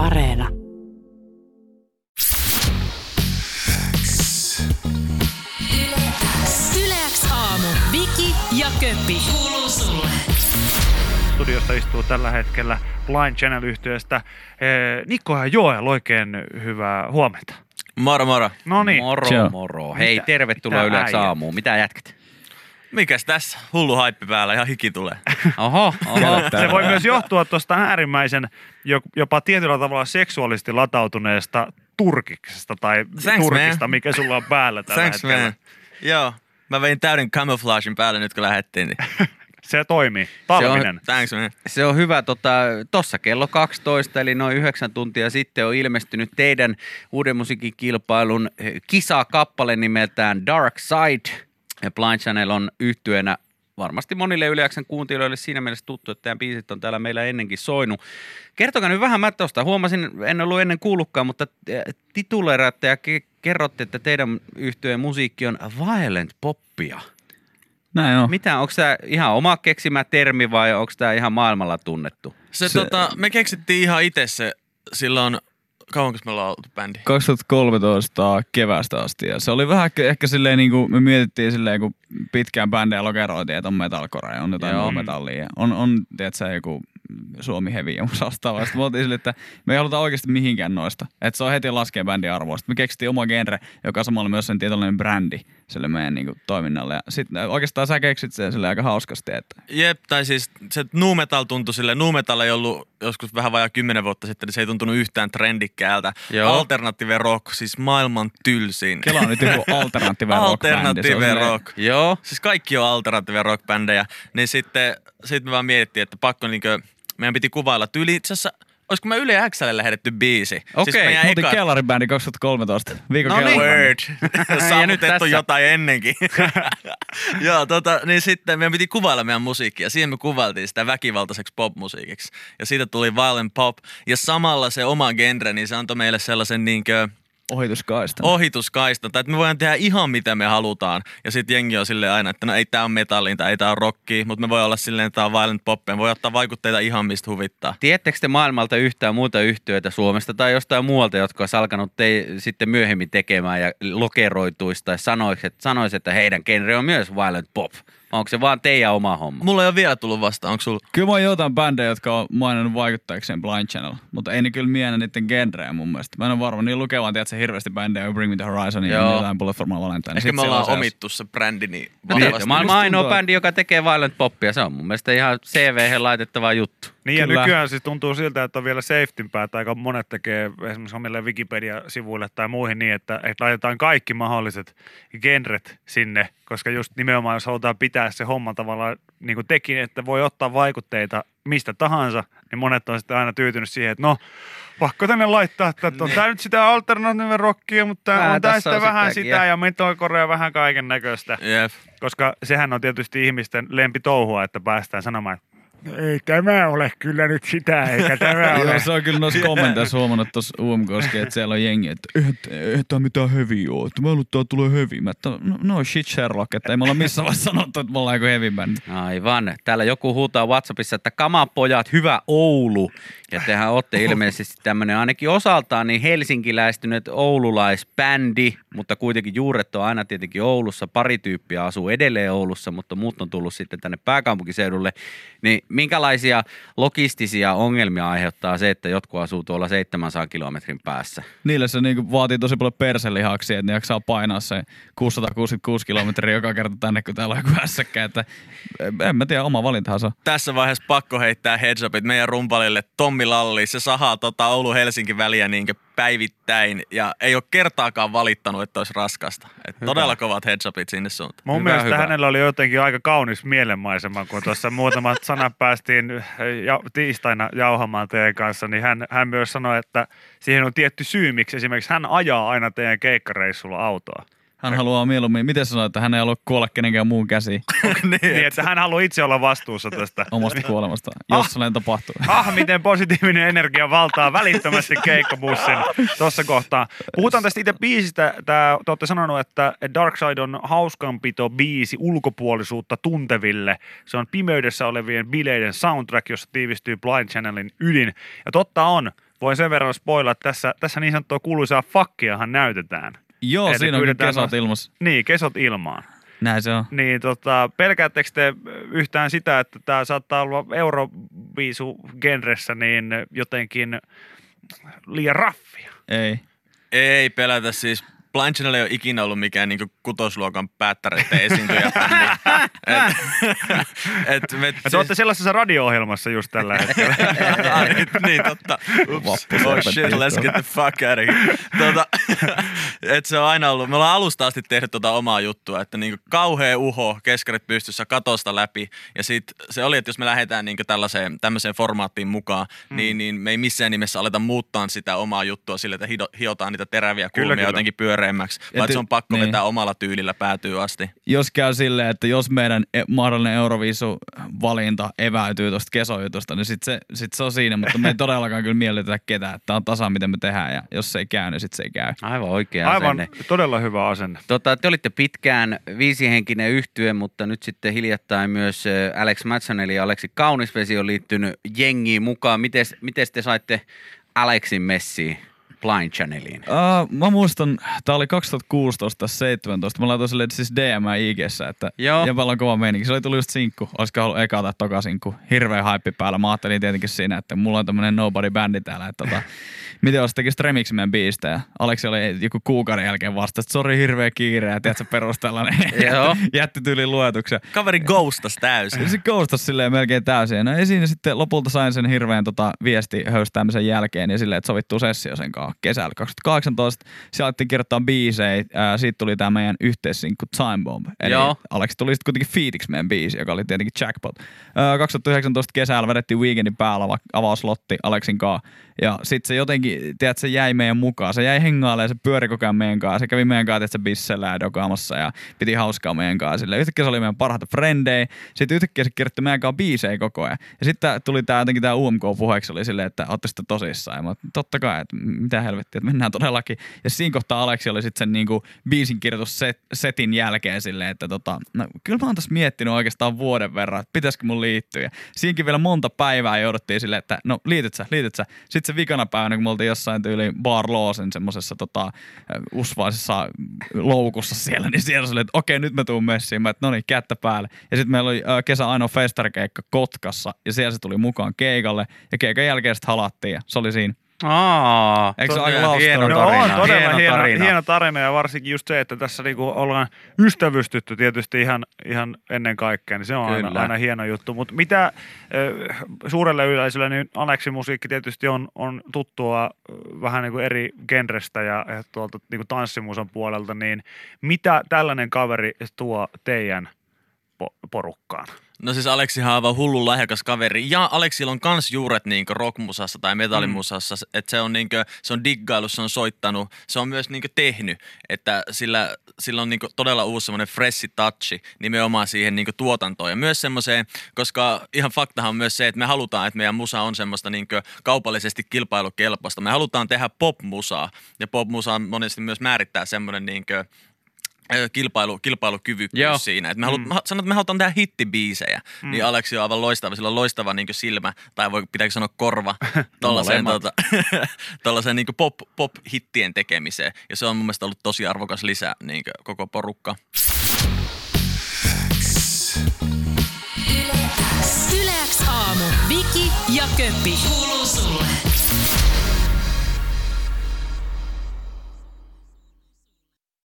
Areena. Yleäks aamu. Viki ja Köppi. Kuuluu sulle. Studiossa istuu tällä hetkellä Blind channel yhtiöstä Nikko ja Joel, oikein hyvää huomenta. Moro moro. No niin, Moro, Ciao. moro. Hei, Mitä- tervetuloa mitä Yleäks äijät? aamuun. Mitä jätkät? Mikäs tässä? Hullu haippi päällä, ihan hiki tulee. Oho, oho. se voi myös johtua tuosta äärimmäisen jo- jopa tietyllä tavalla seksuaalisesti latautuneesta turkiksesta tai Thanks, turkista, man. mikä sulla on päällä tällä Thanks hetkellä. man. Joo, mä vein täyden camouflagen päälle nyt kun lähettiin. Niin. Se toimii. Talvinen. Thanks man. Se on hyvä, tota, tossa kello 12, eli noin yhdeksän tuntia sitten on ilmestynyt teidän uuden musiikin kilpailun kisakappale nimeltään Dark Side. Ja Blind Channel on yhtyenä varmasti monille Yleäksen kuuntelijoille siinä mielessä tuttu, että teidän biisit on täällä meillä ennenkin soinut. Kertokaa nyt vähän mä tosta. Huomasin, en ollut ennen kuullutkaan, mutta tituleeraatte ja ke- kerrotte, että teidän yhtyeen musiikki on violent poppia. Näin on. Mitä, onko tämä ihan oma keksimä termi vai onko tämä ihan maailmalla tunnettu? Se, Se- Tota, me keksittiin ihan itse se silloin, kauanko me ollaan oltu bändi? 2013 kevästä asti ja se oli vähän ehkä, silleen niin kuin me mietittiin silleen, kun pitkään bändejä lokeroitiin, että on metalcore ja on jotain Joo. Joo. metallia on, on tiedätkö, joku Suomi Heavy ja vastaavaa. Sitten me oltiin silleen, että me ei haluta oikeasti mihinkään noista. Että se on heti laskee bändin arvoa. Sitten me keksittiin oma genre, joka samalla myös sen tietynlainen brändi sille meidän niin kuin, toiminnalle. Ja sitten oikeastaan sä keksit sen sille aika hauskasti, että Jep, tai siis se nu metal tuntui sille, nu metal ei ollut joskus vähän vajaa kymmenen vuotta sitten, niin se ei tuntunut yhtään trendikkäältä. Joo. Alternative rock, siis maailman tylsin. Kela on nyt joku alternative rock Alternative silleen- rock. Joo. Siis kaikki on alternative rock-bändejä. Niin sitten sit me vaan mietittiin, että pakko niinkö, meidän piti kuvailla tyyli itse asiassa, olisiko me Yle Xlle lähetetty biisi? Okei, siis meidän Me oltiin eka... kellaribändi 2013. Viikon No niin. Word. Ja nyt Saavutettu tässä. jotain ennenkin. Joo, tota, niin sitten meidän piti kuvailla meidän musiikkia. Siihen me kuvailtiin sitä väkivaltaiseksi popmusiikiksi. Ja siitä tuli violent pop. Ja samalla se oma genre, niin se antoi meille sellaisen niinkö Ohituskaista. ohituskaistan. Tai että me voidaan tehdä ihan mitä me halutaan. Ja sitten jengi on silleen aina, että no ei tää on metallin tai ei tää on rocki. Mutta me voi olla silleen, että tää on violent pop. Me voi ottaa vaikutteita ihan mistä huvittaa. Tiedättekö te maailmalta yhtään muuta yhtiöitä Suomesta tai jostain muualta, jotka olisi alkanut te sitten myöhemmin tekemään ja lokeroituisi tai sanoisi, että, sanoisi, että heidän genre on myös violent pop? Onko se vaan teidän oma homma? Mulla ei ole vielä tullut vastaan. Onko sulla? Kyllä mä oon jotain bändejä, jotka on maininnut vaikuttajakseen Blind Channel, mutta ei ne kyllä miennä niiden genreä mun mielestä. Mä en ole varma, niin lukee vaan, tiedätkö, hirveästi bändejä, Bring Me The Horizon ja jotain Bullet For My Valentine. Ehkä me ollaan on se- omittu se brändi, niin No vahvasti. mä oon ainoa bändi, joka tekee violent poppia. Se on mun mielestä ihan CV laitettava juttu. Niin ja Kyllä. nykyään siis tuntuu siltä, että on vielä safetyn päätä. Aika monet tekee esimerkiksi omille Wikipedia-sivuille tai muihin niin, että, että laitetaan kaikki mahdolliset genret sinne, koska just nimenomaan jos halutaan pitää se homma tavallaan niin kuin tekin, että voi ottaa vaikutteita mistä tahansa, niin monet on sitten aina tyytynyt siihen, että no, pakko tänne laittaa, että on tää nyt sitä alternative rockia, mutta Vähän on sitten on vähän sitä ja- ja ja vähän kaiken näköistä. Jep. Koska sehän on tietysti ihmisten lempitouhua, että päästään sanomaan, että "No ei tämä ole kyllä nyt sitä, eikä tämä ole. Joo, se on kyllä noissa kommenteissa huomannut tuossa UMKski, että siellä on jengi, että eihän, tää mitään heavy oo, että että tää tulee heavy. Mä, että no, no shit Sherlock, että ei me olla missään vaiheessa sanottu, että me ollaan joku heavy bändi. Aivan. Täällä joku huutaa Whatsappissa, että kamapojat, hyvä Oulu. Ja tehän olette ilmeisesti tämmöinen ainakin osaltaan niin helsinkiläistynyt oululaisbändi, mutta kuitenkin juuret on aina tietenkin Oulussa. Pari tyyppiä asuu edelleen Oulussa, mutta muut on tullut sitten tänne pääkaupunkiseudulle. Niin minkälaisia logistisia ongelmia aiheuttaa se, että jotkut asuu tuolla 700 kilometrin päässä? Niille se niinku vaatii tosi paljon perselihaksia, että ne jaksaa painaa se 666 kilometriä joka kerta tänne, kun täällä on joku hässäkkä. Että en mä tiedä, oma valintahan on. Tässä vaiheessa pakko heittää heads upit meidän rumpalille Tommi Lalli. Se sahaa tota Oulu-Helsinki väliä niinkö päivittäin ja ei ole kertaakaan valittanut, että olisi raskasta. Et todella kovat heads upit sinne suuntaan. Mun Hyvä, mielestä hyvä. hänellä oli jotenkin aika kaunis mielenmaisema, kun tuossa muutamat sanat päästiin ja, tiistaina jauhamaan teidän kanssa, niin hän, hän myös sanoi, että siihen on tietty syy, miksi esimerkiksi hän ajaa aina teidän keikkareissulla autoa. Hän haluaa mieluummin, miten sanoit, että hän ei halua kuolla kenenkään muun käsiin Niin, että hän haluaa itse olla vastuussa tästä. omasta kuolemastaan, jos sellainen tapahtuu. Ah, miten positiivinen energia valtaa välittömästi keikkabussin tuossa kohtaa. Puhutaan tästä itse biisistä. Tää, te olette sanonut, että Dark Side on hauskanpito biisi ulkopuolisuutta tunteville. Se on pimeydessä olevien bileiden soundtrack, jossa tiivistyy Blind Channelin ydin. Ja totta on, voin sen verran spoilaa, että tässä, tässä niin sanottua kuuluisaa fakkiahan näytetään. Joo, Eli siinä on noin- ilmassa. Niin, kesot ilmaan. Näin se on. Niin tota, pelkäättekö te yhtään sitä, että tämä saattaa olla euroviisu genressä niin jotenkin liian raffia? Ei. Ei pelätä siis. Blind Channel ei ole ikinä ollut mikään niinku kutosluokan päättäreiden esiintyjä bändi. et, et me, Ja te olette sellaisessa radio-ohjelmassa just tällä hetkellä. Ai, niin totta. Ups. Oh shit, let's get the fuck out of here. Tota, et se on aina ollut, me ollaan alusta asti tehnyt tota omaa juttua, että niinku kauhea uho, keskarit pystyssä katosta läpi. Ja sit se oli, että jos me lähdetään niinku tällaiseen, tämmöiseen formaattiin mukaan, mm. niin, niin me ei missään nimessä aleta muuttaa sitä omaa juttua sille, että hido, hiotaan niitä teräviä kulmia Kyllä, kyllä. jotenkin pyöreämmäksi, vaan se on pakko niin. vetää omalla tyylillä päätyy asti. Jos käy silleen, että jos meidän e- mahdollinen Euroviisu-valinta eväytyy tuosta kesojutusta, niin sit se, sit se on siinä, mutta me ei todellakaan kyllä miellytetä ketään. että Tämä on tasa, miten me tehdään ja jos se ei käy, niin sit se ei käy. Aivan oikea Aivan asenne. todella hyvä asenne. Tota, te olitte pitkään viisihenkinen yhtye, mutta nyt sitten hiljattain myös äh, Alex Matson eli Aleksi Kaunisvesi on liittynyt jengiin mukaan. Mites, mites te saitte Alexin messiin Blind Channeliin? Uh, mä muistan, tää oli 2016 tai 17. Mä laitoin sille siis DM IGssä, että Joo. ja on kova meininki. Se oli tullut just sinkku. Olisiko ollut eka tai toka sinkku. Hirveä haippi päällä. Mä ajattelin tietenkin siinä, että mulla on tämmönen nobody-bändi täällä. Että tota, miten jos tekisi remix meidän biistä. Ja Aleksi oli joku kuukauden jälkeen vasta, että sori hirveä kiire. Ja tiedätkö, perus tällainen. Jätti tyyliin luetuksen. Kaveri ghostas täysin. Se koostasi silleen melkein täysin. No ei siinä sitten lopulta sain sen hirveän tota, viesti höystäämisen jälkeen ja silleen, että sovittuu sessio sen kanssa kesällä 2018. Siellä alettiin kirjoittaa biisejä. Ää, siitä tuli tämä meidän yhteissinkku Time Bomb. Eli Joo. Aleksi tuli sitten kuitenkin fiitiksi meidän biisi, joka oli tietenkin jackpot. Ää, 2019 kesällä vedettiin Weekendin päällä ava- avauslotti Aleksin kanssa. Ja sitten se jotenkin, tiedät, se jäi meidän mukaan. Se jäi hengaalle ja se pyöri koko ajan meidän kanssa. Se kävi meidän kanssa, että se bissellä ja dokaamassa ja piti hauskaa meidän kanssa. Sille yhtäkkiä se oli meidän parhaita frendejä. Sitten yhtäkkiä se kirjoitti meidän kanssa biisejä koko ajan. Ja sitten tuli tää jotenkin tää UMK-puheeksi oli silleen, että ootte sitten tosissaan. Ja mä, totta kai, että mitä helvettiä, että mennään todellakin. Ja siinä kohtaa Aleksi oli sitten sen niinku biisin kirjoitussetin jälkeen silleen, että tota, no, kyllä mä oon tässä miettinyt oikeastaan vuoden verran, että pitäisikö mun liittyä. Ja siinäkin vielä monta päivää jouduttiin silleen, että no liityt sä, liityt sä. Sitten se vikana päivänä, kun me oltiin jossain tyyli Bar Lawson semmoisessa tota, usvaisessa loukussa siellä, niin siellä oli, että okei, nyt mä tuun messiin. Mä, että no niin, kättä päälle. Ja sitten meillä oli äh, kesä ainoa festarikeikka Kotkassa, ja siellä se tuli mukaan keikalle, ja keikan jälkeen sitten halattiin, ja se oli siinä. Aa, Eikö se aika hieno love No tarina. on todella hieno hieno, tarina. hieno tarina ja varsinkin just se, että tässä niinku ollaan ystävystytty tietysti ihan, ihan ennen kaikkea, niin se on aina, Kyllä. aina hieno juttu. Mutta mitä suurelle yleisölle, niin Aleksin musiikki tietysti on, on tuttua äh, vähän niin kuin eri genrestä ja, ja tuolta niin kuin tanssimusan puolelta, niin mitä tällainen kaveri tuo teidän porukkaan? No siis Aleksihan on aivan hullun lahjakas kaveri. Ja Aleksilla on kans juuret niinkö rockmusassa tai metallimusassa. Mm. Että se on niinkö, se on diggailu, se on soittanut, se on myös niinkö tehnyt. Että sillä, sillä on niinkö todella uusi semmoinen freshi touchi nimenomaan siihen niinkö tuotantoon. Ja myös semmoiseen, koska ihan faktahan on myös se, että me halutaan, että meidän musa on semmoista niinkö kaupallisesti kilpailukelpoista. Me halutaan tehdä popmusaa. Ja popmusa monesti myös määrittää semmoinen niinkö kilpailu, kilpailukyvykkyys Joo. siinä. Et me halu, mm. Sanotaan, että me halutaan tehdä hittibiisejä, mm. niin Aleksi on aivan loistava. Sillä on loistava niin silmä, tai voi, pitääkö sanoa korva, tuollaiseen tota, tollaiseen niin pop, pop-hittien tekemiseen. Ja se on mun mielestä ollut tosi arvokas lisä niin koko porukka. Yleäks aamu. Viki ja Köppi. Kuuluu sulle.